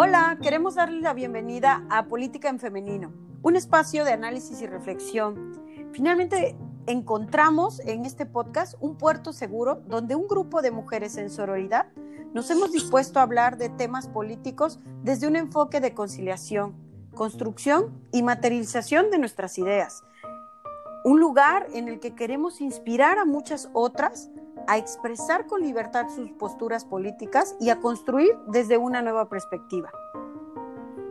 Hola, queremos darle la bienvenida a Política en Femenino, un espacio de análisis y reflexión. Finalmente encontramos en este podcast un puerto seguro donde un grupo de mujeres en sororidad nos hemos dispuesto a hablar de temas políticos desde un enfoque de conciliación, construcción y materialización de nuestras ideas. Un lugar en el que queremos inspirar a muchas otras a expresar con libertad sus posturas políticas y a construir desde una nueva perspectiva.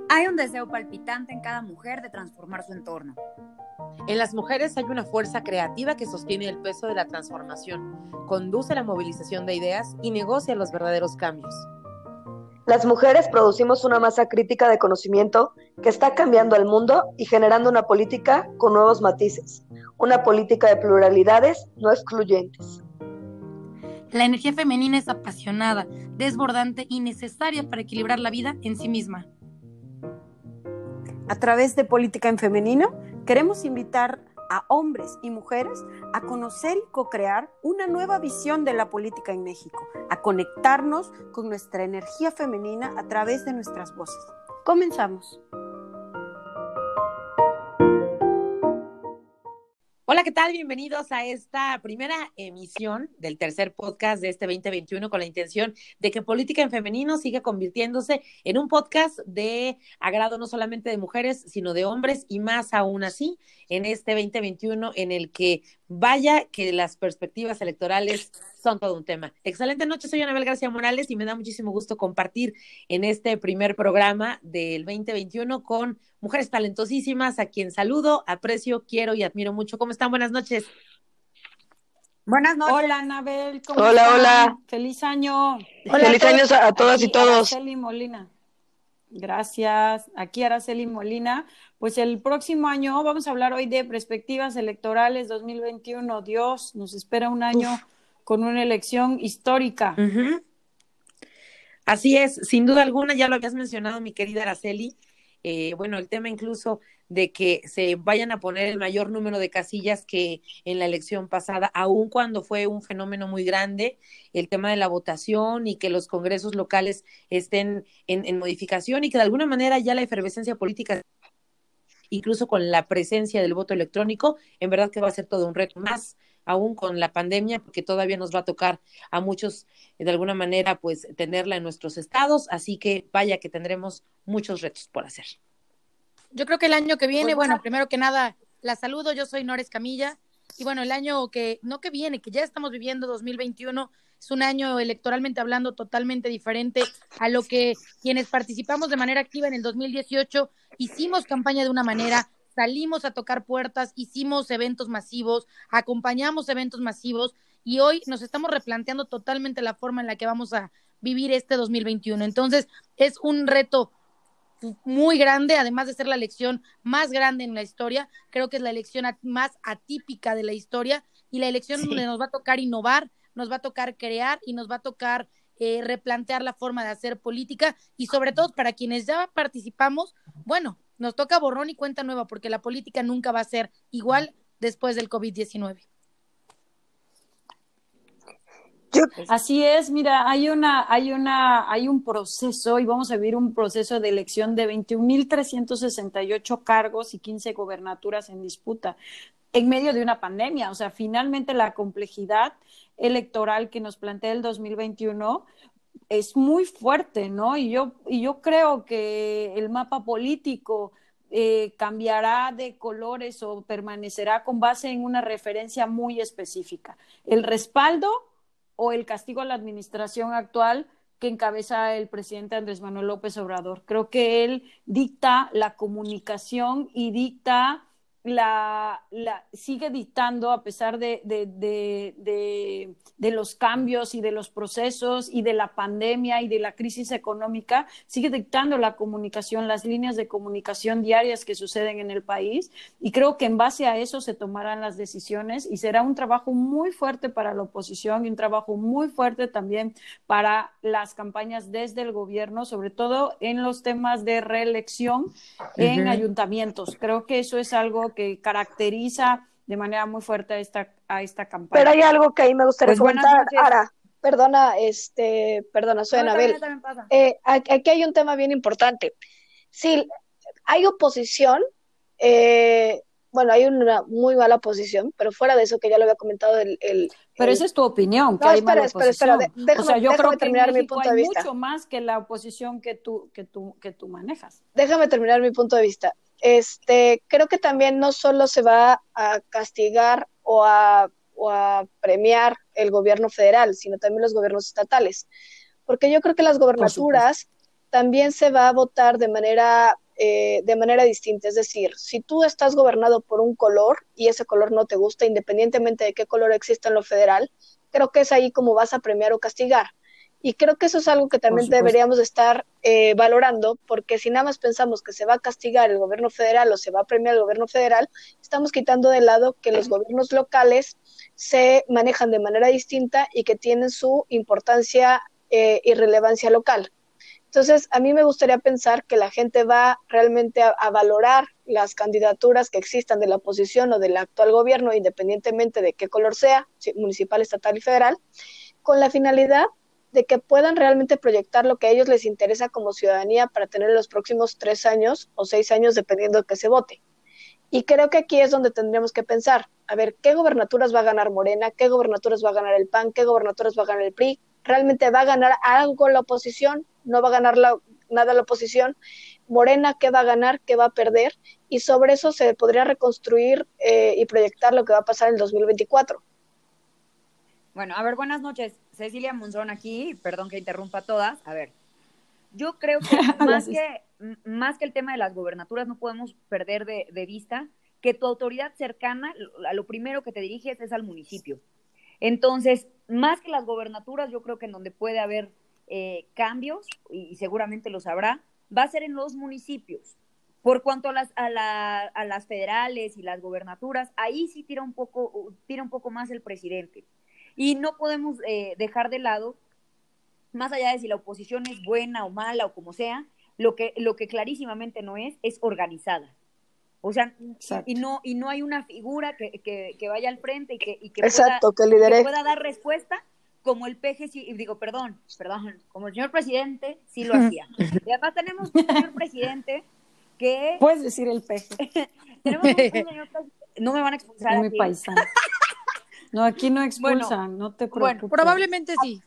Hay un deseo palpitante en cada mujer de transformar su entorno. En las mujeres hay una fuerza creativa que sostiene el peso de la transformación, conduce la movilización de ideas y negocia los verdaderos cambios. Las mujeres producimos una masa crítica de conocimiento que está cambiando al mundo y generando una política con nuevos matices, una política de pluralidades no excluyentes. La energía femenina es apasionada, desbordante y necesaria para equilibrar la vida en sí misma. A través de Política en Femenino, queremos invitar a hombres y mujeres a conocer y co-crear una nueva visión de la política en México, a conectarnos con nuestra energía femenina a través de nuestras voces. Comenzamos. Hola, ¿qué tal? Bienvenidos a esta primera emisión del tercer podcast de este 2021 con la intención de que Política en Femenino siga convirtiéndose en un podcast de agrado no solamente de mujeres, sino de hombres y más aún así en este 2021 en el que vaya que las perspectivas electorales son todo un tema. Excelente noche, soy Anabel García Morales y me da muchísimo gusto compartir en este primer programa del 2021 con mujeres talentosísimas, a quien saludo, aprecio, quiero y admiro mucho. ¿Cómo están? Buenas noches. Buenas noches. Hola, Anabel. ¿cómo hola, hola. Feliz año. Feliz año a, todas y todos. Araceli Molina. Gracias. Aquí Araceli Molina. Pues el próximo año vamos a hablar hoy de perspectivas electorales 2021. Dios, nos espera un año con una elección histórica. Así es, sin duda alguna, ya lo habías mencionado, mi querida Araceli. Eh, bueno, el tema incluso de que se vayan a poner el mayor número de casillas que en la elección pasada, aun cuando fue un fenómeno muy grande, el tema de la votación y que los congresos locales estén en, en modificación y que de alguna manera ya la efervescencia política incluso con la presencia del voto electrónico, en verdad que va a ser todo un reto más aún con la pandemia, porque todavía nos va a tocar a muchos de alguna manera pues tenerla en nuestros estados, así que vaya que tendremos muchos retos por hacer. Yo creo que el año que viene, pues bueno, primero que nada, la saludo, yo soy Nores Camilla, y bueno, el año que, no que viene, que ya estamos viviendo 2021, es un año electoralmente hablando totalmente diferente a lo que quienes participamos de manera activa en el 2018 hicimos campaña de una manera, salimos a tocar puertas, hicimos eventos masivos, acompañamos eventos masivos y hoy nos estamos replanteando totalmente la forma en la que vamos a vivir este 2021. Entonces, es un reto muy grande, además de ser la elección más grande en la historia, creo que es la elección más atípica de la historia y la elección donde nos va a tocar innovar, nos va a tocar crear y nos va a tocar eh, replantear la forma de hacer política y sobre todo para quienes ya participamos, bueno, nos toca borrón y cuenta nueva porque la política nunca va a ser igual después del COVID-19. Así es, mira, hay una, hay una, hay un proceso y vamos a vivir un proceso de elección de 21.368 cargos y 15 gobernaturas en disputa en medio de una pandemia. O sea, finalmente la complejidad electoral que nos plantea el 2021 es muy fuerte, ¿no? Y yo, y yo creo que el mapa político eh, cambiará de colores o permanecerá con base en una referencia muy específica. El respaldo o el castigo a la administración actual que encabeza el presidente Andrés Manuel López Obrador. Creo que él dicta la comunicación y dicta la, la, sigue dictando a pesar de, de, de, de, los cambios y de los procesos y de la pandemia y de la crisis económica, sigue dictando la comunicación, las líneas de comunicación diarias que suceden en el país y creo que en base a eso se tomarán las decisiones y será un trabajo muy fuerte para la oposición y un trabajo muy fuerte también para las campañas desde el gobierno, sobre todo en los temas de reelección en ayuntamientos. Creo que eso es algo que caracteriza de manera muy fuerte a esta, a esta campaña. Pero hay algo que ahí me gustaría pues comentar, Ara. Perdona, este, perdona, soy Anabel. Eh, aquí hay un tema bien importante. Sí, hay oposición, eh, bueno, hay una muy mala posición, pero fuera de eso que ya lo había comentado el... pero esa es tu opinión, que no, hay espera, espera, espera, déjame, o sea, yo creo terminar mi punto de vista. mucho más que la oposición que tú, que tú, que tú manejas. Déjame terminar mi punto de vista. Este, creo que también no solo se va a castigar o a, o a premiar el gobierno federal, sino también los gobiernos estatales, porque yo creo que las gobernaturas también se va a votar de manera eh, de manera distinta. Es decir, si tú estás gobernado por un color y ese color no te gusta, independientemente de qué color exista en lo federal, creo que es ahí como vas a premiar o castigar. Y creo que eso es algo que también deberíamos estar eh, valorando, porque si nada más pensamos que se va a castigar el gobierno federal o se va a premiar el gobierno federal, estamos quitando de lado que los gobiernos locales se manejan de manera distinta y que tienen su importancia eh, y relevancia local. Entonces, a mí me gustaría pensar que la gente va realmente a, valorar las candidaturas que existan de la oposición o del actual gobierno, independientemente de qué color sea, municipal, estatal y federal, con la finalidad de que puedan realmente proyectar lo que a ellos les interesa como ciudadanía para tener los próximos tres años o seis años, dependiendo de que se vote. Y creo que aquí es donde tendríamos que pensar, a ver, ¿qué gobernaturas va a ganar Morena? ¿Qué gobernaturas va a ganar el PAN? ¿Qué gobernaturas va a ganar el PRI? ¿Realmente va a ganar algo la oposición? no va a ganar nada la oposición, Morena qué va a ganar, qué va a perder, y sobre eso se podría reconstruir eh, y proyectar lo que va a pasar en el 2024. Bueno, a ver, buenas noches. Cecilia Monzón aquí, perdón que interrumpa todas. A ver, yo creo que más que, más que el tema de las gobernaturas no podemos perder de, de vista que tu autoridad cercana, a lo primero que te diriges es al municipio. Entonces, más que las gobernaturas, yo creo que en donde puede haber eh, cambios, y, seguramente lo sabrá, va a ser en los municipios. Por cuanto a las, a, a las federales y las gobernaturas, ahí sí tira un poco, tira un poco más el presidente. Y no podemos eh, dejar de lado, más allá de si la oposición es buena o mala o como sea, lo que, lo que clarísimamente no es, es organizada. O sea, y no, y no hay una figura que, que, vaya al frente y que, y que, Exacto, que, que pueda dar respuesta como el peje, sí, digo, perdón, perdón, como el señor presidente sí lo hacía. Y además tenemos un señor presidente que... Puedes decir el peje. tenemos un, señor No me van a expulsar. Muy paisano. No, aquí no expulsan, no te preocupes. Bueno, probablemente sí.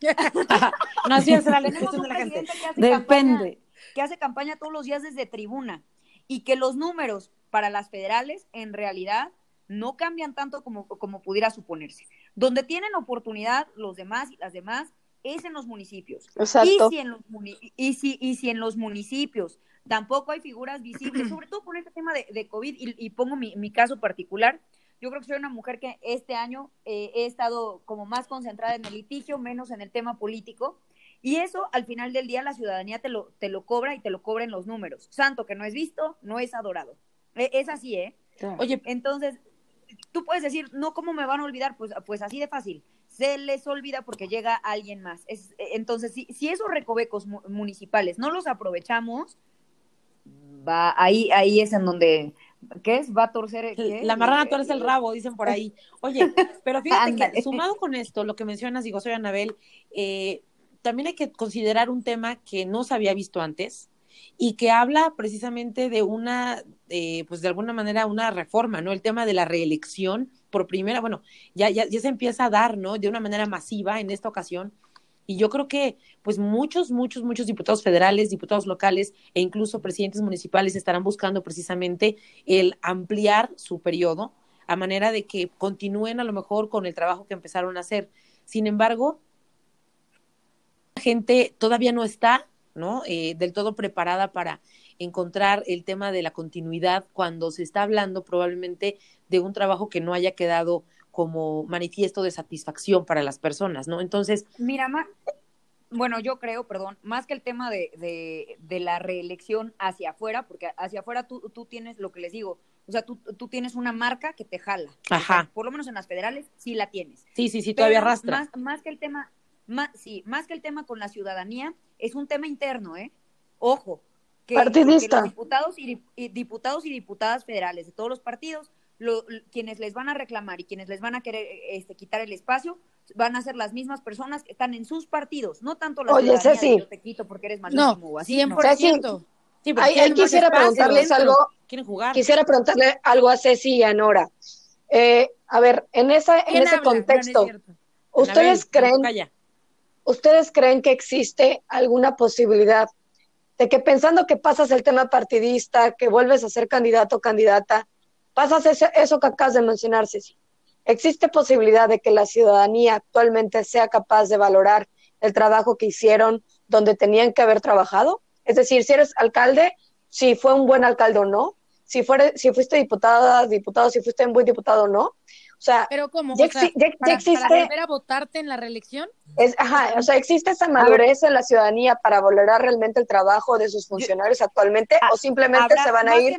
no, sí, es la, tenemos un la gente. Que hace Depende. que hace campaña todos los días desde tribuna y que los números para las federales en realidad no cambian tanto como, como pudiera suponerse. Donde tienen oportunidad los demás y las demás es en los municipios. Exacto. Y si en los, y si, y si en los municipios tampoco hay figuras visibles, sobre todo con este tema de, COVID, y, pongo mi, mi, caso particular, yo creo que soy una mujer que este año eh, he estado como más concentrada en el litigio, menos en el tema político, y eso al final del día la ciudadanía te lo, te lo cobra y te lo cobra en los números. Santo que no es visto, no es adorado. E, es así, ¿eh? Oye, entonces, tú puedes decir, no, ¿cómo me van a olvidar? Pues, pues así de fácil. Se les olvida porque llega alguien más. Es, eh, entonces, si, si esos recovecos municipales no los aprovechamos, va ahí, ahí es en donde ¿Qué es? Va a torcer. La marrana torce el rabo, dicen por ahí. Oye, pero fíjate que sumado con esto, lo que mencionas, digo, soy Anabel, eh, también hay que considerar un tema que no se había visto antes, y que habla precisamente de una, eh, pues de alguna manera, una reforma, ¿no? El tema de la reelección por primera, bueno, ya, ya, ya se empieza a dar, ¿no? De una manera masiva en esta ocasión. Y yo creo que, pues, muchos, muchos, muchos diputados federales, diputados locales e incluso presidentes municipales estarán buscando precisamente el ampliar su periodo a manera de que continúen a lo mejor con el trabajo que empezaron a hacer. Sin embargo, la gente todavía no está ¿no? Eh, del todo preparada para encontrar el tema de la continuidad cuando se está hablando probablemente de un trabajo que no haya quedado como manifiesto de satisfacción para las personas, ¿no? Entonces. Mira, bueno, yo creo, perdón, más que el tema de, de, de la reelección hacia afuera, porque hacia afuera tú, tú tienes lo que les digo, o sea, tú, tú tienes una marca que te jala. Ajá. por lo menos en las federales sí la tienes. Sí, sí, sí, todavía arrastra. Más, más que el tema, más, sí, más que el tema con la ciudadanía, es un tema interno, ¿eh? Ojo, que, Partidista. los diputados y, diputados y diputadas federales de todos los partidos, quienes les van a reclamar y quienes les van a querer este, quitar el espacio, van a ser las mismas personas que están en sus partidos, no tanto las Oye, Ceci. yo te quito porque eres malísimo No, o así. no. 100%. Sí, porque Ahí, ahí quieren más quisiera preguntarles dentro, algo. Quieren jugar. Quisiera preguntarle algo a Ceci y a Nora. Eh, a ver, en, esa, en ¿Quién ese habla? No, no es contexto. ¿ustedes creen, calla. ¿ustedes creen que existe alguna posibilidad de que pensando que pasas el tema partidista, que vuelves a ser candidato o candidata, pasas ese- eso que acabas de mencionar, Ceci? ¿Existe posibilidad de que la ciudadanía actualmente sea capaz de valorar el trabajo que hicieron donde tenían que haber trabajado? Es decir, si eres alcalde, si fue un buen alcalde o no, si, fuere, si fuiste diputada, diputado, si fuiste un buen diputado o no. O sea, Pero ¿cómo? Ya O sea, exi- ya- ya para, existe- para volver a votarte en la reelección. es, ajá, o sea, ¿existe esa madurez en la ciudadanía para valorar realmente el trabajo de sus funcionarios actualmente Ah, o simplemente se van a ir?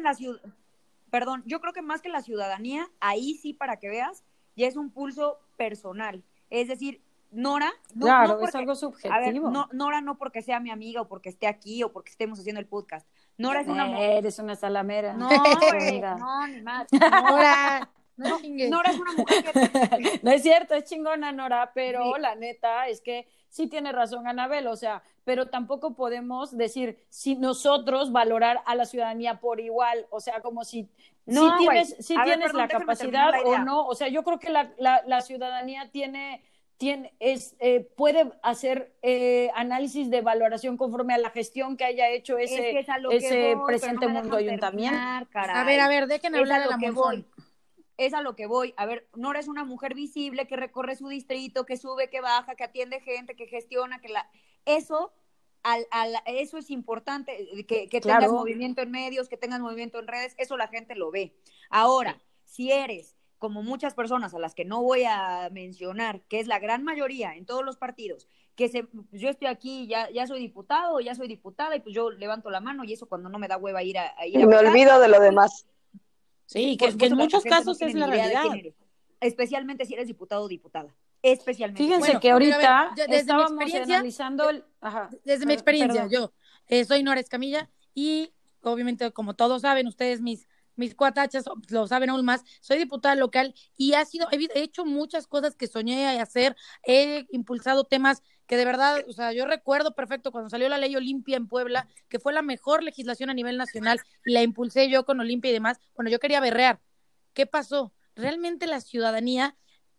Perdón, yo creo que más que la ciudadanía, ahí sí, para que veas, ya es un pulso personal. Es decir, Nora, no, claro, no es algo a ver, subjetivo. no, Nora no porque sea mi amiga o porque esté aquí o porque estemos haciendo el podcast. Nora es una Eh, mujer. Eres una salamera. No, güey, no, ni más. Ahora, no chingues. Nora es una mujer que No es cierto, es chingona Nora, pero Sí. la neta es que sí tiene razón Anabel, o sea, pero tampoco podemos decir si nosotros valorar a la ciudadanía por igual, o sea, como si, No, si tienes, si ver, tienes perdón, la capacidad la o no, o sea, yo creo que la, la, la ciudadanía tiene, tiene es, eh, puede hacer eh, análisis de valoración conforme a la gestión que haya hecho es ese, que es voy, presente mundo ayuntamiento. terminar. A ver, a ver, dejen hablar a la Monzón. Es a lo que voy. A ver, Nora es una mujer visible que recorre su distrito, que sube, que baja, que atiende gente, que gestiona, que la... Eso, al, al- eso es importante, que, que tengas movimiento en medios, que tengas movimiento en redes, eso la gente lo ve. Ahora, si eres como muchas personas a las que no voy a mencionar, que es la gran mayoría en todos los partidos, que se, yo estoy aquí, ya, ya soy diputado, ya soy diputada, y pues yo levanto la mano, y eso cuando no me da hueva ir a, a ir Y a me votar. olvido de lo demás. Sí, que, que en muchos no casos es la realidad. Especialmente si eres diputado o diputada. Especialmente. Fíjense Bueno, que ver, ahorita yo- desde mi experiencia- analizando, el- ajá, Desde mi per- experiencia, perdón. yo eh, soy Nora Escamilla y obviamente, como todos saben, ustedes, mis, mis cuatachas, lo saben aún más, soy diputada local y ha sido, he hecho muchas cosas que soñé hacer, he impulsado temas que de verdad, o sea, yo recuerdo perfecto cuando salió la ley Olimpia en Puebla, que fue la mejor legislación a nivel nacional y la impulsé yo con Olimpia y demás. Bueno, yo quería berrear. ¿Qué pasó? Realmente la ciudadanía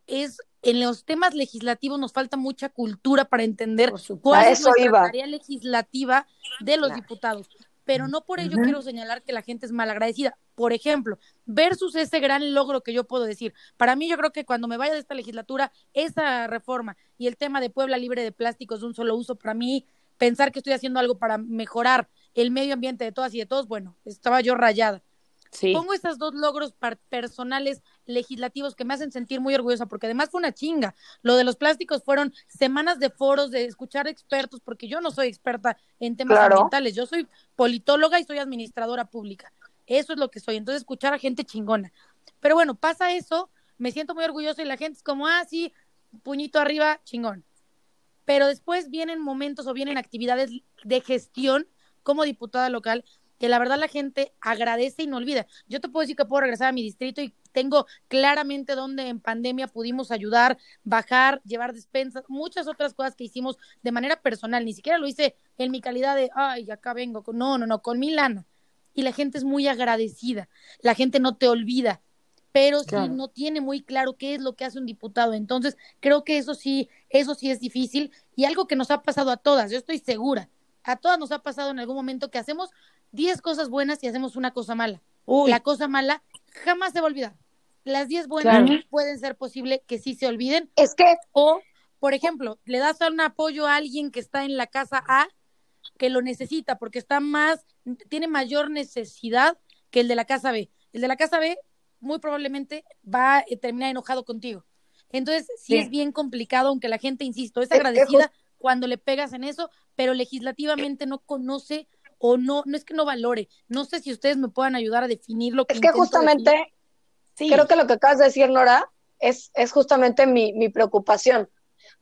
es en los temas legislativos nos falta mucha cultura para entender Por supuesto. cuál es iba. tarea legislativa de los Claro. diputados. Pero no por ello quiero señalar que la gente es malagradecida. Por ejemplo, versus ese gran logro que yo puedo decir. Para mí, yo creo que cuando me vaya de esta legislatura, esa reforma y el tema de Puebla libre de plásticos de un solo uso, para mí, pensar que estoy haciendo algo para mejorar el medio ambiente de todas y de todos, bueno, estaba yo rayada. Sí. Pongo estos dos logros personales legislativos que me hacen sentir muy orgullosa, porque además fue una chinga. Lo de los plásticos fueron semanas de foros, de escuchar expertos, porque yo no soy experta en temas Claro. ambientales, yo soy politóloga y soy administradora pública. Eso es lo que soy. Entonces, escuchar a gente chingona. Pero bueno, pasa eso, me siento muy orgullosa y la gente es como, ah, sí, puñito arriba, chingón. Pero después vienen momentos o vienen actividades de gestión como diputada local que la verdad la gente agradece y no olvida. Yo te puedo decir que puedo regresar a mi distrito y tengo claramente donde en pandemia pudimos ayudar, bajar, llevar despensas, muchas otras cosas que hicimos de manera personal. Ni siquiera lo hice en mi calidad de, ay, acá vengo. con-". No, no, no, con mi lana. Y la gente es muy agradecida. La gente no te olvida pero sí Claro. no tiene muy claro qué es lo que hace un diputado. Entonces, creo que eso sí, eso sí es difícil y algo que nos ha pasado a todas, yo estoy segura, a todas nos ha pasado en algún momento que hacemos 10 cosas buenas y hacemos una cosa mala. Uy, La cosa mala jamás se va a olvidar. Las 10 buenas Claro. pueden ser posible que sí se olviden Es que o, por ejemplo, le das un apoyo a alguien que está en la casa A que lo necesita porque está más, tiene mayor necesidad que el de la casa B. El de la casa B muy probablemente va a terminar enojado contigo. Entonces, sí, Sí. es bien complicado, aunque la gente, insisto, es agradecida cuando le pegas en eso, pero legislativamente no conoce o no, no es que no valore. No sé si ustedes me puedan ayudar a definir lo que es que justamente. Creo que lo que acabas de decir, Nora, es, es justamente mi, mi preocupación.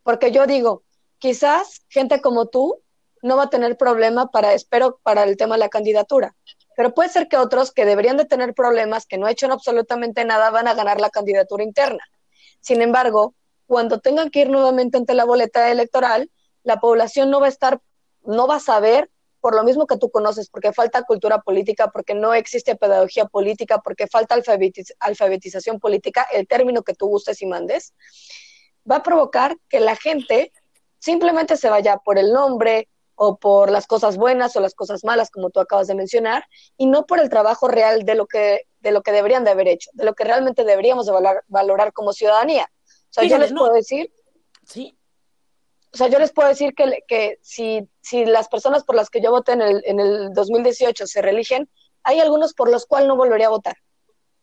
Porque yo digo, quizás gente como tú no va a tener problema para, espero, para el tema de la candidatura. Pero puede ser que otros que deberían de tener problemas, que no han hecho absolutamente nada, van a ganar la candidatura interna. Sin embargo, cuando tengan que ir nuevamente ante la boleta electoral, la población no va a estar, no va a saber por lo mismo que tú conoces, porque falta cultura política, porque no existe pedagogía política, porque falta alfabetización política, el término que tú gustes y mandes, va a provocar que la gente simplemente se vaya por el nombre o por las cosas buenas o las cosas malas, como tú acabas de mencionar, y no por el trabajo real de lo que, de lo que deberían de haber hecho, de lo que realmente deberíamos de valorar, como ciudadanía. O sea, yo les puedo decir, sí. O sea, yo les puedo decir que, que si, si las personas por las que yo voté en el, en el 2018 se religen, hay algunos por los cuales no volvería a votar,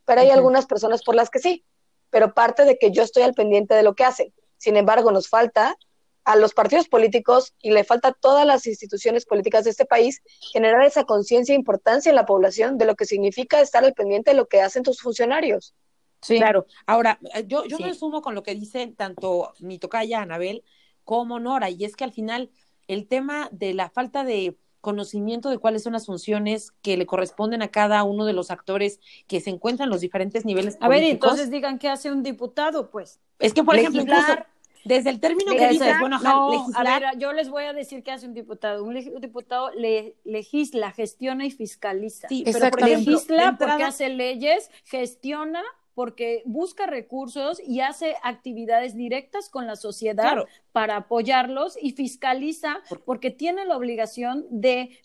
pero hay algunas personas por las que sí, pero parte de que yo estoy al pendiente de lo que hacen. Sin embargo, nos falta a los partidos políticos y le falta a todas las instituciones políticas de este país generar esa conciencia e importancia en la población de lo que significa estar al pendiente de lo que hacen tus funcionarios. Sí. Claro. Ahora, eh, yo, yo me sumo con lo que dicen tanto mi tocaya Anabel como Nora, y es que al final el tema de la falta de conocimiento de cuáles son las funciones que le corresponden a cada uno de los actores que se encuentran en los diferentes niveles a ver, entonces digan qué hace un diputado, pues. Es que, por ejemplo, desde el término que dices, bueno, legislar. A ver, yo les voy a decir qué hace un diputado. Un diputado le, legisla, gestiona y fiscaliza. Sí, pero por legisla porque hace leyes, gestiona porque busca recursos y hace actividades directas con la sociedad para apoyarlos y fiscaliza porque tiene la obligación de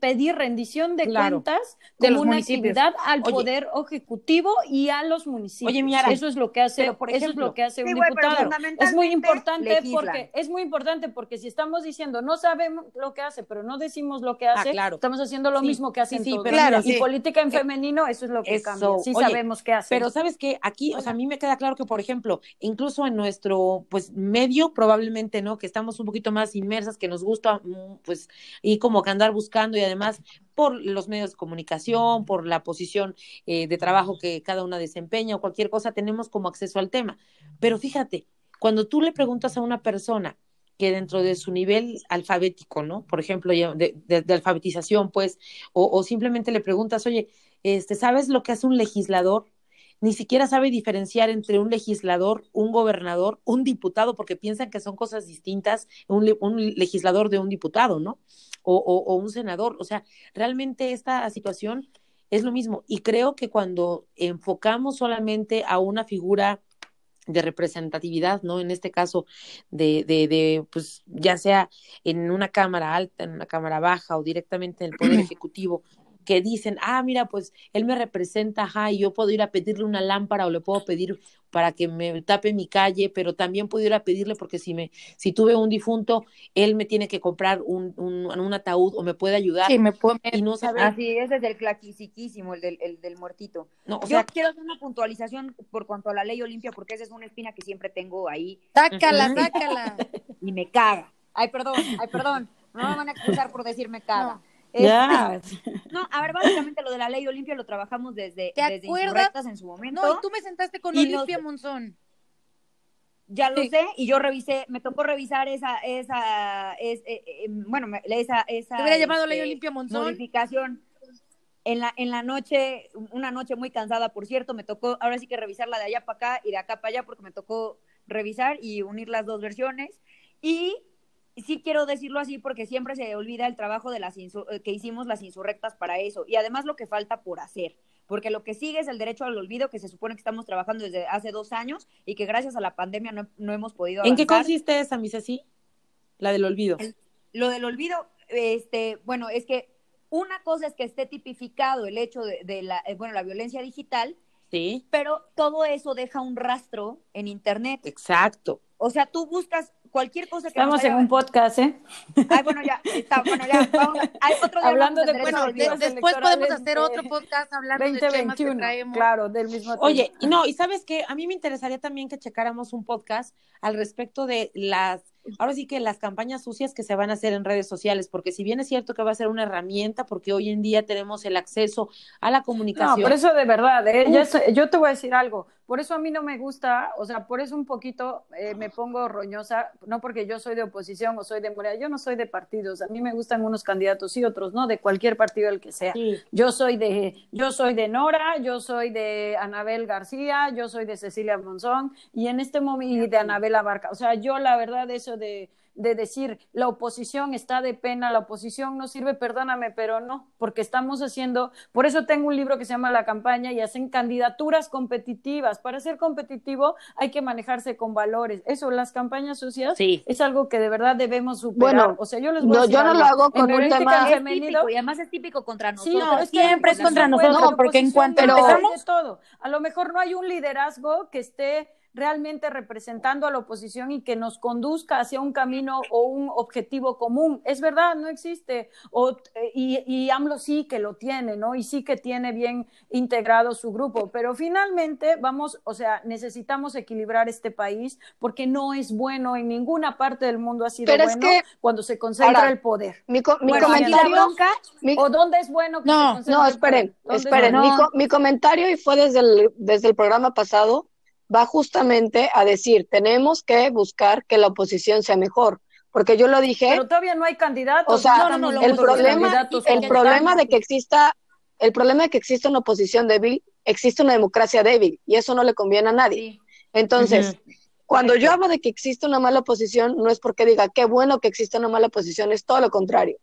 pedir rendición de cuentas de como una actividad al poder ejecutivo y a los municipios. Oye, eso es lo que hace, por eso es lo que hace un diputado. es muy importante porque es muy importante porque si estamos diciendo no sabemos lo que hace, pero no decimos lo que ah, hace, estamos haciendo lo mismo que hacen todos. Claro, y política en eh, femenino eso es lo que cambia. Sí sabemos qué hace. Pero sabes que aquí, o sea, a mí me queda claro que por ejemplo, incluso en nuestro pues medio probablemente probablemente, ¿no? Que estamos un poquito más inmersas, que nos gusta, mm, pues, y como que andar buscando y además por los medios de comunicación, por la posición eh, de trabajo que cada una desempeña o cualquier cosa, tenemos como acceso al tema. Pero fíjate, cuando tú le preguntas a una persona que dentro de su nivel alfabético, ¿no? Por ejemplo, de, de, alfabetización, pues, o, o, simplemente le preguntas, oye, este, ¿sabes lo que hace un legislador? Ni siquiera sabe diferenciar entre un legislador, un gobernador, un diputado, porque piensan que son cosas distintas, un, legislador de un diputado, ¿no? O, o, un senador. O sea, realmente esta situación es lo mismo. Y creo que cuando enfocamos solamente a una figura de representatividad, ¿no? En este caso, de, de, de, pues, ya sea en una cámara alta, en una cámara baja o directamente en el Poder Ejecutivo, que dicen, ah, mira, pues él me representa, ajá, y yo puedo ir a pedirle una lámpara o le puedo pedir para que me tape mi calle, pero también puedo ir a pedirle porque si me, si tuve un difunto, él me tiene que comprar un, un, un ataúd o me puede ayudar. Sí, me puede... Y no sabe... Así, ese es el clasiquísimo, el del, el del muertito. No, o yo quiero hacer una puntualización por cuanto a la ley Olimpia, porque esa es una espina que siempre tengo ahí. Sácala, sácala. Y me caga. Ay, perdón, ay, perdón. No me van a excusar por decirme caga. Ya. no, a ver, básicamente lo de la ley Olimpia lo trabajamos desde, ¿Te desde acuerdas? en su momento. No, y tú me sentaste con Olimpia Monzón. Ya lo sé, y yo revisé, me tocó revisar esa, esa, es, eh, eh, bueno, esa, esa. Te hubiera llamado ley este, Olimpia Monzón. Modificación. En la, en la noche, una noche muy cansada, por cierto, me tocó ahora sí que revisarla de allá para acá y de acá para allá, porque me tocó revisar y unir las dos versiones. Y sí quiero decirlo así porque siempre se olvida el trabajo de las eh, que hicimos las insurrectas para eso y además lo que falta por hacer, porque lo que sigue es el derecho al olvido que se supone que estamos trabajando desde hace dos años y que gracias a la pandemia no, hemos podido avanzar. ¿En qué consiste esa, misa sí? La del olvido. lo del olvido, este, bueno, es que una cosa es que esté tipificado el hecho de, de la, eh, bueno, la violencia digital, Sí. Pero todo eso deja un rastro en Internet. Exacto. O sea, tú buscas cualquier cosa que Estamos en un podcast, ¿eh? Ay, bueno, ya, está, bueno, ya, vamos, hay otro Hablando de, bueno, después podemos hacer otro podcast hablando 2021, de temas Claro, del mismo tema. Oye, no, y sabes que a mí me interesaría también que checáramos un podcast al respecto de las ahora sí que las campañas sucias que se van a hacer en redes sociales, porque si bien es cierto que va a ser una herramienta, porque hoy en día tenemos el acceso a la comunicación. No, por eso de verdad, ¿eh? yo te voy a decir algo, por eso a mí no me gusta, o sea, por eso un poquito eh, me pongo roñosa, no porque yo soy de oposición o soy de Morea, yo no soy de partidos, a mí me gustan unos candidatos y otros, ¿no? De cualquier partido el que sea. Yo soy de, yo soy de Nora, yo soy de Anabel García, yo soy de Cecilia Monzón y en este momento y de Anabel Abarca. O sea, yo la verdad eso de de decir la oposición está de pena, la oposición no sirve, perdóname, pero no, porque estamos haciendo, por eso tengo un libro que se llama La campaña y hacen candidaturas competitivas. Para ser competitivo hay que manejarse con valores. Eso, las campañas sociales es algo que de verdad debemos superar. Bueno, o sea, yo les voy no, a yo no lo hago con un tema femenino. y además es típico contra nosotros. Sí, es siempre es contra nosotros, porque en cuanto empezamos todo, a lo mejor no hay un liderazgo que esté realmente representando a la oposición y que nos conduzca hacia un camino o un objetivo común. Es verdad, no existe. O, y, y, AMLO sí que lo tiene, ¿no? Y sí que tiene bien integrado su grupo. Pero finalmente vamos, o sea, necesitamos equilibrar este país porque no es bueno en ninguna parte del mundo ha sido bueno cuando se concentra el poder. Mi, comentario. ¿O dónde es bueno que no, se No, esperen, esperen. Mi, mi, comentario y fue desde el, desde el programa pasado va justamente a decir, tenemos que buscar que la oposición sea mejor, porque yo lo dije. Pero todavía no hay candidatos. O sea, el problema, el problema de que exista, el problema de que exista una oposición débil, existe una democracia débil y eso no le conviene a nadie. Entonces, cuando yo hablo de que existe una mala oposición, no es porque diga qué bueno que exista una mala oposición, es todo lo contrario.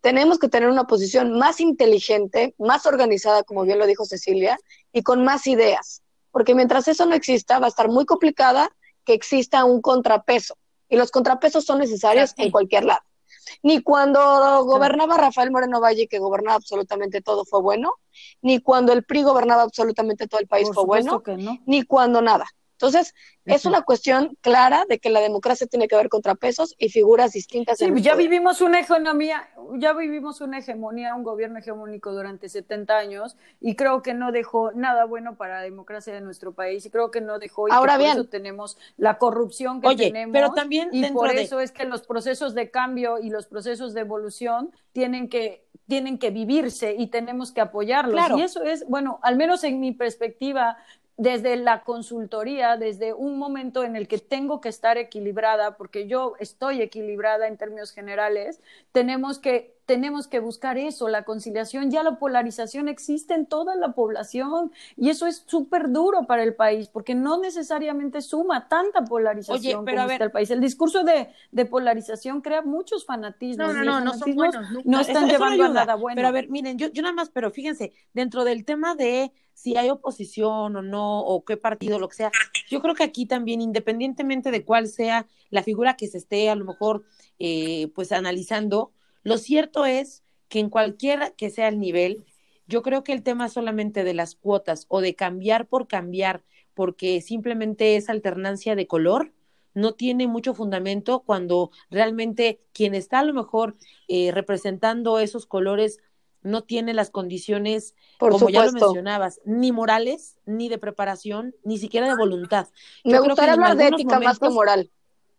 Tenemos que tener una oposición más inteligente, más organizada, como bien lo dijo Cecilia, y con más ideas porque mientras eso no exista, va a estar muy complicada que exista un contrapeso. Y los contrapesos son necesarios en cualquier lado. Ni cuando gobernaba Rafael Moreno Valle, que gobernaba absolutamente todo, fue bueno, ni cuando el PRI gobernaba absolutamente todo el país fue bueno, ni cuando nada. Entonces, es una cuestión clara de que la democracia tiene que ver contrapesos y figuras distintas. Sí, ya vivimos una economía, ya vivimos una hegemonía, un gobierno hegemónico durante 70 años y creo que no dejó nada bueno para la democracia de nuestro país y creo que no dejó y Ahora bien, por eso tenemos la corrupción que Oye, tenemos pero también y por eso es que los procesos de cambio y los procesos de evolución tienen que tienen que vivirse y tenemos que apoyarlos. Y eso es, bueno, al menos en mi perspectiva, desde la consultoría, desde un momento en el que tengo que estar equilibrada, porque yo estoy equilibrada en términos generales, tenemos que, tenemos que buscar eso, la conciliación. Ya la polarización existe en toda la población y eso es súper duro para el país, porque no necesariamente suma tanta polarización como está el país. El discurso de, de, polarización crea muchos fanatismos. No, no, no, no son buenos. No están llevando a nada bueno. Pero a ver, miren, yo, yo nada más, pero fíjense, dentro del tema de si hay oposición o no, o qué partido, lo que sea. Yo creo que aquí también, independientemente de cuál sea la figura que se esté a lo mejor eh, pues analizando, lo cierto es que en cualquiera que sea el nivel, yo creo que el tema solamente de las cuotas o de cambiar por cambiar, porque simplemente es alternancia de color, no tiene mucho fundamento cuando realmente quien está a lo mejor eh, representando esos colores no tiene las condiciones, como ya lo mencionabas, ni morales, ni de preparación, ni siquiera de voluntad. Me gustaría hablar de ética más que moral.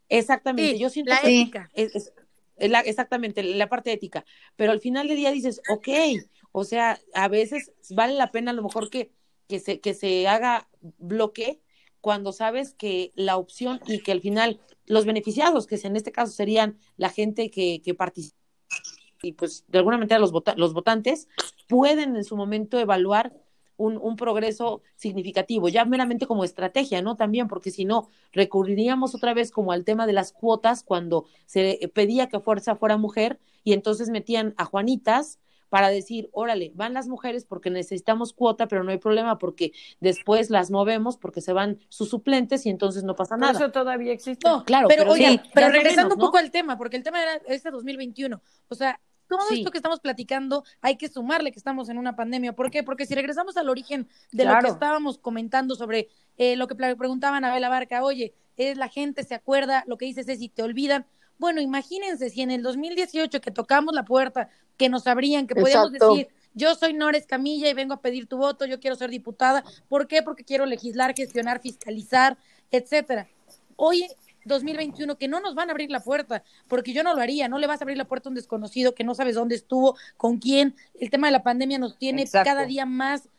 Exactamente, yo siento la ética. Es, exactamente, la parte ética. Pero al final del día dices, ok, o sea, a veces vale la pena a lo mejor que, que, se, que se haga bloque cuando sabes que la opción y que al final los beneficiados, que en este caso serían la gente que, que participa y pues de alguna manera los, los votantes pueden en su momento evaluar un, un, progreso significativo, ya meramente como estrategia, ¿no? También, porque si no, recurriríamos otra vez como al tema de las cuotas cuando se pedía que fuerza fuera mujer y entonces metían a Juanitas para decir, órale, van las mujeres porque necesitamos cuota, pero no hay problema porque después las movemos porque se van sus suplentes y entonces no pasa nada. Eso todavía existe. No, claro, pero, oye, pero regresando un poco al tema, porque el tema era este 2021, o sea, todo esto que estamos platicando hay que sumarle que estamos en una pandemia. ¿Por qué? Porque si regresamos al origen de lo que estábamos comentando sobre eh, lo que preguntaban a Bela Barca, oye, es la gente se acuerda, lo que dices es si te olvidan. Bueno, imagínense si en el 2018 que tocamos la puerta, que nos abrían, que podíamos decir, yo soy Nores Camilla y vengo a pedir tu voto, yo quiero ser diputada. ¿Por qué? Porque quiero legislar, gestionar, fiscalizar, etcétera. Hoy 2021 que no nos van a abrir la puerta, porque yo no lo haría, no le vas a abrir la puerta a un desconocido que no sabes dónde estuvo, con quién. El tema de la pandemia nos tiene cada día más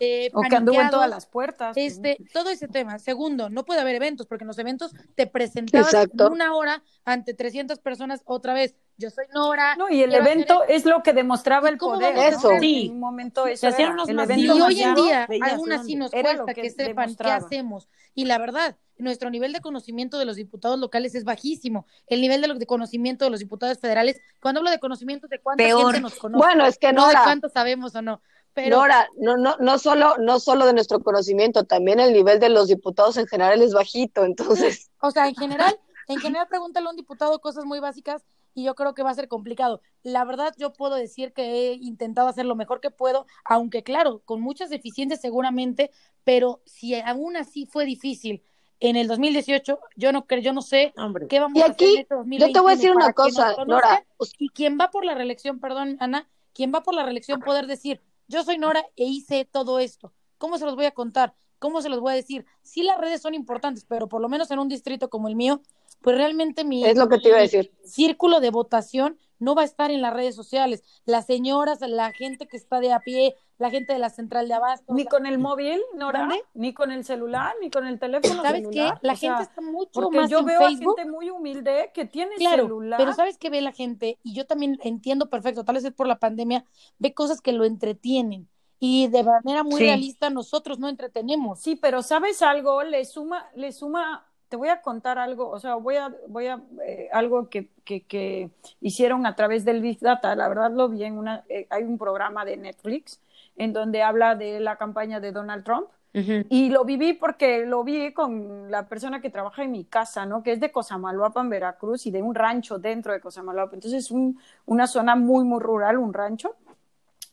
eh, o que anduvo en todas las puertas. Este, todo ese tema. Segundo, no puede haber eventos, porque en los eventos te presentabas una hora ante 300 personas otra vez. Yo soy Nora. No, y el evento es lo que demostraba el poder. Eso. Sí. En un momento eso Y hoy en día, aún así nos cuesta que, sepan qué hacemos. Y la verdad, nuestro nivel de conocimiento de los diputados locales es bajísimo. El nivel de, conocimiento de los diputados federales, cuando hablo de conocimiento, de cuánta gente nos conoce. Bueno, es que no de cuánto sabemos o no. Pero... Nora, no, no, no, solo, no solo de nuestro conocimiento, también el nivel de los diputados en general es bajito, entonces. O sea, en general, en general pregúntale a un diputado cosas muy básicas y yo creo que va a ser complicado. La verdad, yo puedo decir que he intentado hacer lo mejor que puedo, aunque claro, con muchas deficiencias seguramente, pero si aún así fue difícil en el 2018, yo no creo, yo no sé qué vamos a hacer en este 2020. Yo te voy a decir una cosa, Nora. Y quien va por la reelección, perdón, Ana, quien va por la reelección poder decir, yo soy Nora e hice todo esto. ¿Cómo se los voy a contar? ¿Cómo se los voy a decir? Sí, las redes son importantes, pero por lo menos en un distrito como el mío, pues realmente mi, es lo que te iba a decir. círculo de votación no va a estar en las redes sociales. Las señoras, la gente que está de a pie, la gente de la central de abasto. Ni con el móvil, Nora, ni con el celular, ni con el teléfono ¿Sabes qué? La gente está mucho más yo veo a gente muy humilde que tiene celular. Pero ¿sabes qué ve la gente? Y yo también entiendo perfecto, tal vez es por la pandemia, ve cosas que lo entretienen y de manera muy realista nosotros no entretenemos. Sí, pero ¿sabes algo? Le suma, le suma, te voy a contar algo, o sea, voy a, voy a, eh, algo que, que, que, hicieron a través del Big Data, la verdad lo vi en una, eh, hay un programa de Netflix en donde habla de la campaña de Donald Trump. Y lo viví porque lo vi con la persona que trabaja en mi casa, ¿no? Que es de Cosamaloapan, Veracruz, y de un rancho dentro de Cosamaloapan. Entonces, es un, una zona muy, muy rural, un rancho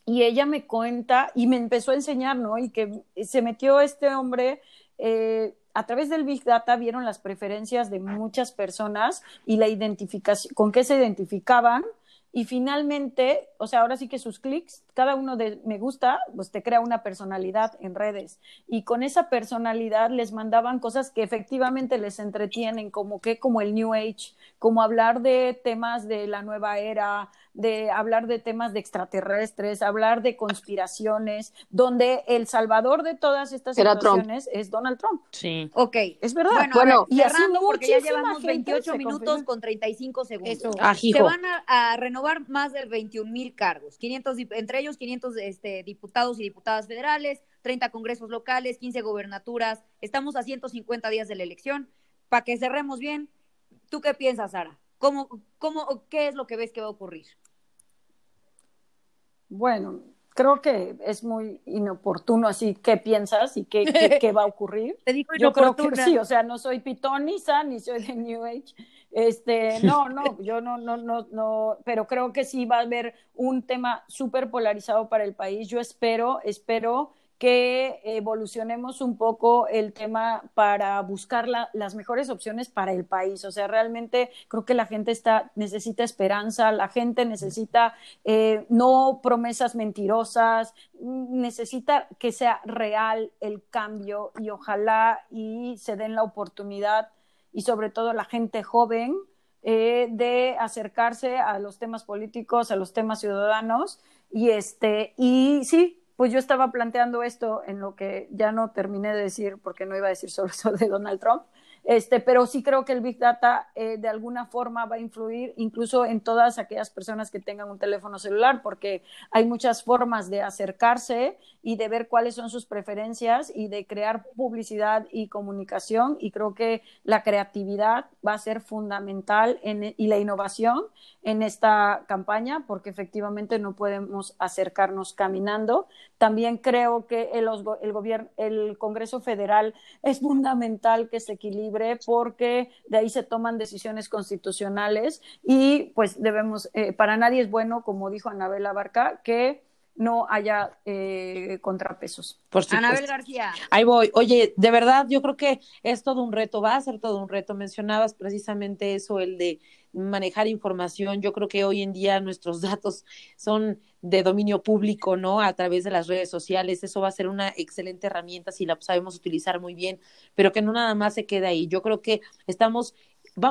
y ella me cuenta y me empezó a enseñar, ¿no? Y que se metió este hombre, eh, a través del Big Data vieron las preferencias de muchas personas y la identificación, con qué se identificaban. Y finalmente, o sea, ahora sí que sus clics, cada uno de me gusta, pues te crea una personalidad en redes. Y con esa personalidad les mandaban cosas que efectivamente les entretienen, como que, como el New Age, como hablar de temas de la nueva era, de hablar de temas de extraterrestres, hablar de conspiraciones, donde el salvador de todas estas situaciones es Donald Trump. Sí. Ok. Es verdad. Bueno, y cerrando porque ya llevamos 28 minutos con 35 segundos. Ah, se van a, renovar más de 21 mil cargos, 500, entre ellos 500 este, diputados y diputadas federales, 30 congresos locales, 15 gobernaturas. Estamos a 150 días de la elección. Para que cerremos bien, ¿tú qué piensas, Sara? ¿Cómo, cómo, ¿Qué es lo que ves que va a ocurrir? Bueno, creo que es muy inoportuno así qué piensas y qué, qué, va a ocurrir. Te digo yo creo que sí, o sea, no soy pitonisa ni soy de New Age. Este, no, no, yo no, no, no, no, pero creo que sí va a haber un tema súper polarizado para el país. Yo espero, espero que evolucionemos un poco el tema para buscar las mejores opciones para el país. O sea, realmente creo que la gente está, necesita esperanza, la gente necesita eh, no promesas mentirosas, necesita que sea real el cambio y ojalá y se den la oportunidad y sobre todo la gente joven eh, de acercarse a los temas políticos, a los temas ciudadanos. Y este y sí pues yo estaba planteando esto en lo que ya no terminé de decir, porque no iba a decir solo eso de Donald Trump, este, pero sí creo que el Big Data eh, de alguna forma va a influir incluso en todas aquellas personas que tengan un teléfono celular, porque hay muchas formas de acercarse y de ver cuáles son sus preferencias y de crear publicidad y comunicación. Y creo que la creatividad va a ser fundamental en, y la innovación en esta campaña, porque efectivamente no podemos acercarnos caminando. También creo que el, el, gobierno, el Congreso Federal es fundamental que se equilibre porque de ahí se toman decisiones constitucionales y pues debemos, eh, para nadie es bueno, como dijo Anabel Abarca, que no haya eh, contrapesos. Por Anabel García. Ahí voy. Oye, de verdad, yo creo que es todo un reto, va a ser todo un reto. Mencionabas precisamente eso, el de manejar información. Yo creo que hoy en día nuestros datos son de dominio público, ¿no? A través de las redes sociales. Eso va a ser una excelente herramienta si la sabemos utilizar muy bien, pero que no nada más se quede ahí. Yo creo que estamos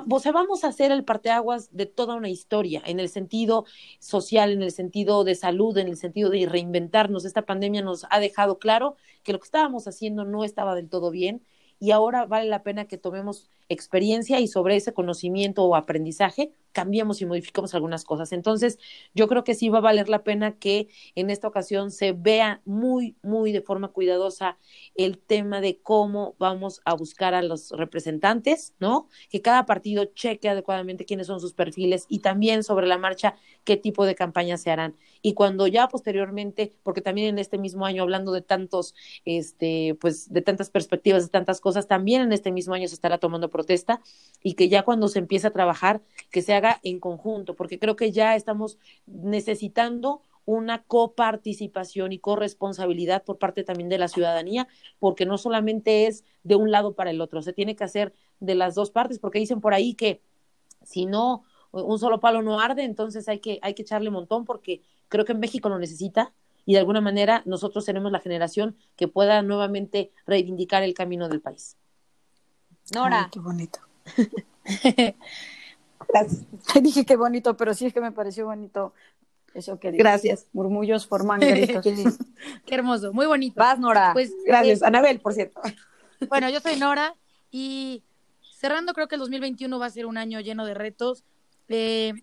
o sea, vamos a hacer el parteaguas de toda una historia, en el sentido social, en el sentido de salud, en el sentido de reinventarnos. Esta pandemia nos ha dejado claro que lo que estábamos haciendo no estaba del todo bien y ahora vale la pena que tomemos experiencia y sobre ese conocimiento o aprendizaje cambiamos y modificamos algunas cosas. Entonces, yo creo que sí va a valer la pena que en esta ocasión se vea muy, muy de forma cuidadosa el tema de cómo vamos a buscar a los representantes, ¿no? Que cada partido cheque adecuadamente quiénes son sus perfiles y también sobre la marcha qué tipo de campañas se harán. Y cuando ya posteriormente, porque también en este mismo año, hablando de tantos, este, pues de tantas perspectivas, de tantas cosas, también en este mismo año se estará tomando protesta y que ya cuando se empiece a trabajar, que se haga en conjunto, porque creo que ya estamos necesitando una coparticipación y corresponsabilidad por parte también de la ciudadanía, porque no solamente es de un lado para el otro, se tiene que hacer de las dos partes, porque dicen por ahí que si no un solo palo no arde, entonces hay que hay que echarle un montón porque creo que en México lo necesita y de alguna manera nosotros seremos la generación que pueda nuevamente reivindicar el camino del país. Nora. qué bonito. Dije qué bonito, pero sí es que me pareció bonito eso que Gracias. Murmullos forman gritos. qué hermoso, muy bonito. Vas, Nora. Pues, Gracias, eh, Anabel, por cierto. Bueno, yo soy Nora y cerrando creo que el 2021 va a ser un año lleno de retos. Eh,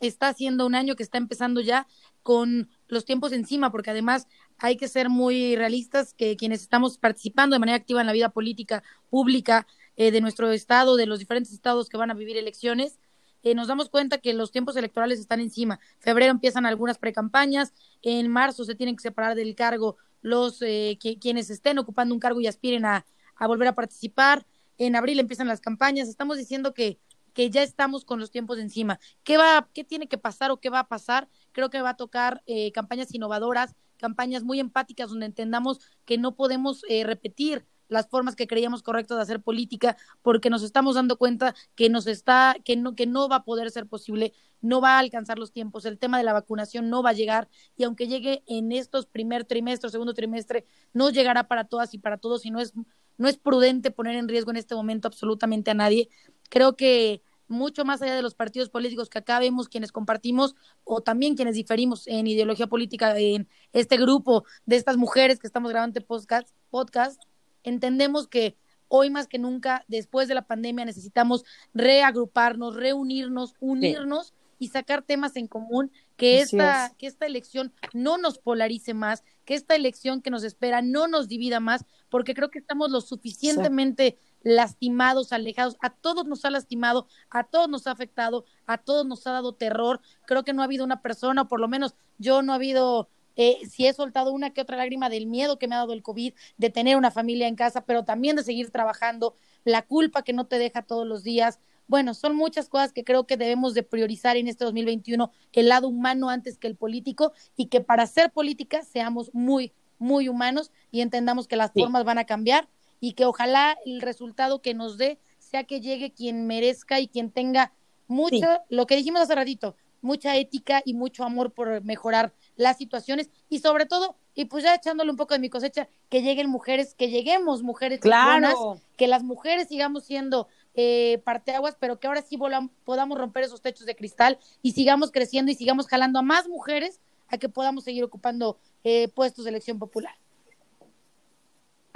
está siendo un año que está empezando ya con los tiempos encima, porque además hay que ser muy realistas que quienes estamos participando de manera activa en la vida política pública eh, de nuestro estado, de los diferentes estados que van a vivir elecciones, eh, nos damos cuenta que los tiempos electorales están encima. Febrero empiezan algunas precampañas, en marzo se tienen que separar del cargo los eh, quienes estén ocupando un cargo y aspiren a, a, volver a participar. En abril empiezan las campañas. Estamos diciendo que, que ya estamos con los tiempos encima. ¿Qué, va, ¿Qué tiene que pasar o qué va a pasar? Creo que va a tocar campañas innovadoras, campañas muy empáticas donde entendamos que no podemos repetir las formas que creíamos correctas de hacer política, porque nos estamos dando cuenta que nos está, que no, que no va a poder ser posible, no va a alcanzar los tiempos, el tema de la vacunación no va a llegar, y aunque llegue en estos primer trimestre, segundo trimestre, no llegará para todas y para todos, y no es, no es prudente poner en riesgo en este momento absolutamente a nadie. Creo que mucho más allá de los partidos políticos que acá vemos quienes compartimos o también quienes diferimos en ideología política en este grupo de estas mujeres que estamos grabando este podcast, podcast entendemos que hoy más que nunca, después de la pandemia, necesitamos reagruparnos, reunirnos, unirnos y sacar temas en común, que esta, que esta elección no nos polarice más, que esta elección que nos espera no nos divida más, porque creo que estamos lo suficientemente lastimados, alejados, a todos nos ha lastimado, a todos nos ha afectado, a todos nos ha dado terror, creo que no ha habido una persona, o por lo menos yo no ha habido eh, si he soltado una que otra lágrima del miedo que me ha dado el COVID, de tener una familia en casa, pero también de seguir trabajando, la culpa que no te deja todos los días. Bueno, son muchas cosas que creo que debemos de priorizar en este 2021, el lado humano antes que el político, y que para hacer política seamos muy, muy humanos y entendamos que las formas van a cambiar y que ojalá el resultado que nos dé sea que llegue quien merezca y quien tenga mucho, lo que dijimos hace ratito, mucha ética y mucho amor por mejorar las situaciones y sobre todo, y pues ya echándole un poco de mi cosecha, que lleguen mujeres, que lleguemos mujeres claro. que las mujeres sigamos siendo eh, parteaguas, pero que ahora sí podamos romper esos techos de cristal y sigamos creciendo y sigamos jalando a más mujeres a que podamos seguir ocupando eh, puestos de elección popular.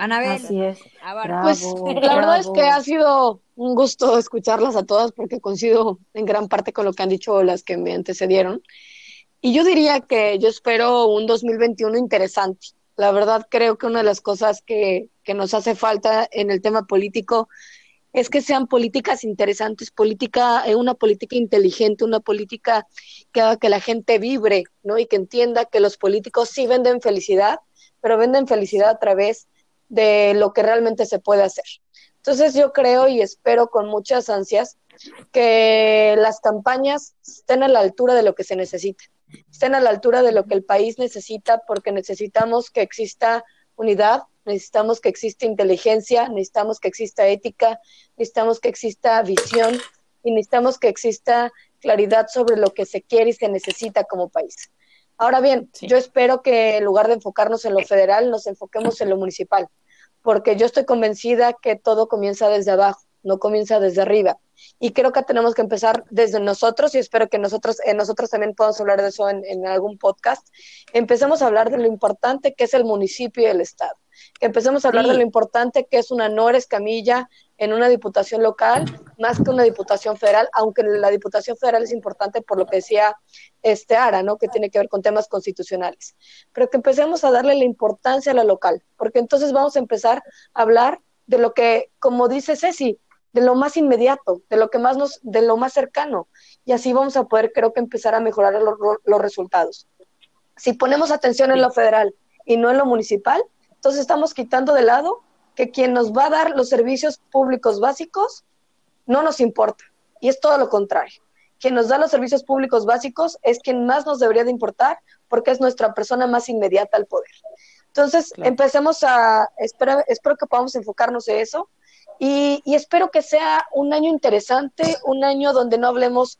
Anabel. Así es. pues la verdad es que ha sido un gusto escucharlas a todas porque coincido en gran parte con lo que han dicho las que me antecedieron. Y yo diría que yo espero un 2021 interesante. La verdad creo que una de las cosas que, que nos hace falta en el tema político es que sean políticas interesantes, política, eh, una política inteligente, una política que haga que la gente vibre, ¿no? Y que entienda que los políticos sí venden felicidad, pero venden felicidad a través de lo que realmente se puede hacer. Entonces yo creo y espero con muchas ansias que las campañas estén a la altura de lo que se necesita estén a la altura de lo que el país necesita, porque necesitamos que exista unidad, necesitamos que exista inteligencia, necesitamos que exista ética, necesitamos que exista visión y necesitamos que exista claridad sobre lo que se quiere y se necesita como país. Ahora bien, yo espero que en lugar de enfocarnos en lo federal, nos enfoquemos en lo municipal, porque yo estoy convencida que todo comienza desde abajo no comienza desde arriba. Y creo que tenemos que empezar desde nosotros y espero que nosotros, eh, nosotros también podamos hablar de eso en, en, algún podcast. Empecemos a hablar de lo importante que es el municipio y el Estado. Que empecemos a hablar de lo importante que es una Nores Camilla en una diputación local más que una diputación federal, aunque la diputación federal es importante por lo que decía este Ara, ¿no? Que tiene que ver con temas constitucionales. Pero que empecemos a darle la importancia a la local, porque entonces vamos a empezar a hablar de lo que, como dice Ceci, de lo más inmediato, de lo que más nos, de lo más cercano. Y así vamos a poder, creo que, empezar a mejorar los, los resultados. Si ponemos atención en lo federal y no en lo municipal, entonces estamos quitando de lado que quien nos va a dar los servicios públicos básicos no nos importa. Y es todo lo contrario. Quien nos da los servicios públicos básicos es quien más nos debería de importar porque es nuestra persona más inmediata al poder. Entonces, empecemos a, espero, espero que podamos enfocarnos en eso y, y espero que sea un año interesante, un año donde no hablemos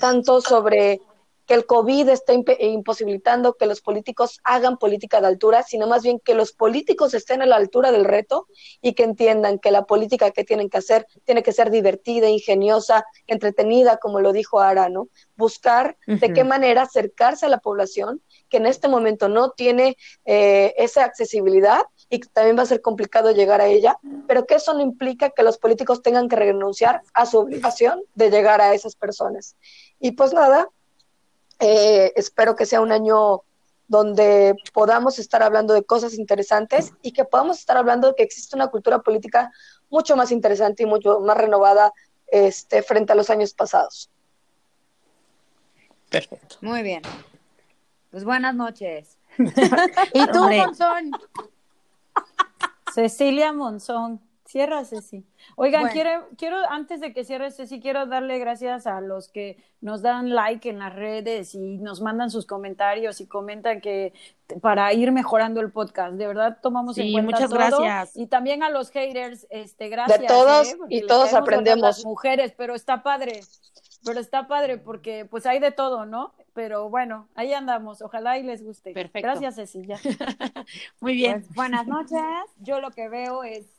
tanto sobre que el COVID está imposibilitando que los políticos hagan política de altura, sino más bien que los políticos estén a la altura del reto y que entiendan que la política que tienen que hacer tiene que ser divertida, ingeniosa, entretenida, como lo dijo Ara, ¿no? Buscar de qué manera acercarse a la población que en este momento no tiene eh, esa accesibilidad y que también va a ser complicado llegar a ella, pero que eso no implica que los políticos tengan que renunciar a su obligación de llegar a esas personas. Y pues nada, eh, espero que sea un año donde podamos estar hablando de cosas interesantes y que podamos estar hablando de que existe una cultura política mucho más interesante y mucho más renovada este, frente a los años pasados. Perfecto. Muy bien. Pues buenas noches. ¿Y tú, Monzón? Cecilia Monzón. Cierra, Ceci. Oigan, quiero, quiero, antes de que cierre, Ceci, quiero darle gracias a los que nos dan like en las redes y nos mandan sus comentarios y comentan que para ir mejorando el podcast. De verdad, tomamos en cuenta muchas gracias. Y también a los haters, este, gracias. De todos ¿eh? y todos aprendemos. Las mujeres, pero está padre. Pero está padre porque pues hay de todo, ¿no? Pero bueno, ahí andamos. Ojalá y les guste. Perfecto. Gracias, Cecilia. Muy bien. Pues, buenas noches. Yo lo que veo es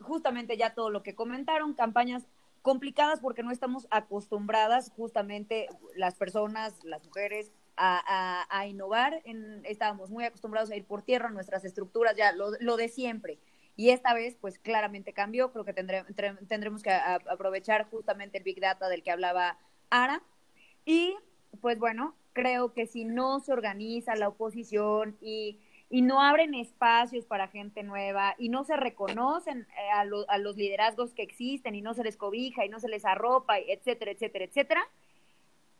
justamente ya todo lo que comentaron, campañas complicadas porque no estamos acostumbradas justamente las personas, las mujeres, a, innovar. En, estábamos muy acostumbrados a ir por tierra, nuestras estructuras, ya lo, lo de siempre. Y esta vez, pues claramente cambió. Creo que tendremos que aprovechar justamente el Big Data del que hablaba Ara. Y pues bueno, creo que si no se organiza la oposición y y no abren espacios para gente nueva y no se reconocen eh, a, a, los liderazgos que existen y no se les cobija y no se les arropa, etcétera, etcétera, etcétera,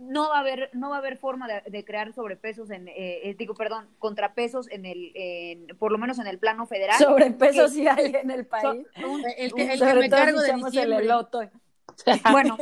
no va a haber, no va a haber forma de, crear sobrepesos en, eh, eh, digo, perdón, contrapesos en el, en, por lo menos en el plano federal. Sobrepesos sí hay en el país. el, que, me cargo de el Bueno,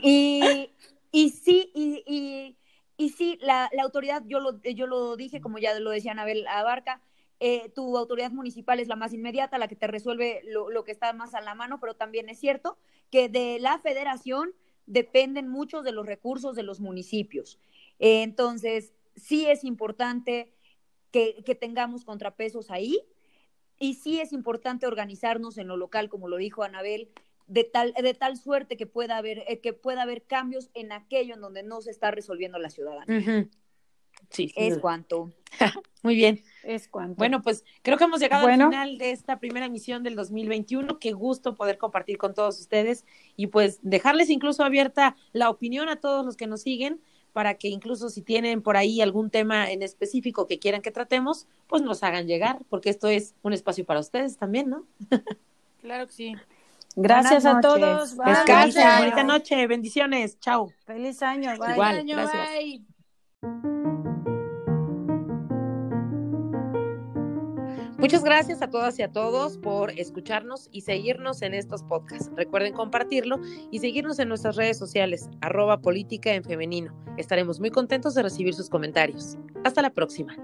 y, y sí, y, y y sí, la, la autoridad, yo lo, yo lo dije, como ya lo decía Anabel Abarca, eh, tu autoridad municipal es la más inmediata, la que te resuelve lo, lo, que está más a la mano, pero también es cierto que de la federación dependen muchos de los recursos de los municipios. Eh, entonces, sí es importante que, que tengamos contrapesos ahí y sí es importante organizarnos en lo local, como lo dijo Anabel, de tal, de tal suerte que pueda haber, eh, que pueda haber cambios en aquello en donde no se está resolviendo la ciudadanía. Sí, es cuanto. Muy bien. Es cuanto. Bueno, pues creo que hemos llegado al final de esta primera emisión del 2021. Qué gusto poder compartir con todos ustedes y pues dejarles incluso abierta la opinión a todos los que nos siguen para que incluso si tienen por ahí algún tema en específico que quieran que tratemos, pues nos hagan llegar, porque esto es un espacio para ustedes también, ¿no? claro que sí. Gracias a todos. Descansen. Bonita noche. Bendiciones. Chao. Feliz año. Bye. Igual. Año, gracias. Bye. Muchas gracias a todas y a todos por escucharnos y seguirnos en estos podcasts. Recuerden compartirlo y seguirnos en nuestras redes sociales, arroba política en femenino. Estaremos muy contentos de recibir sus comentarios. Hasta la próxima.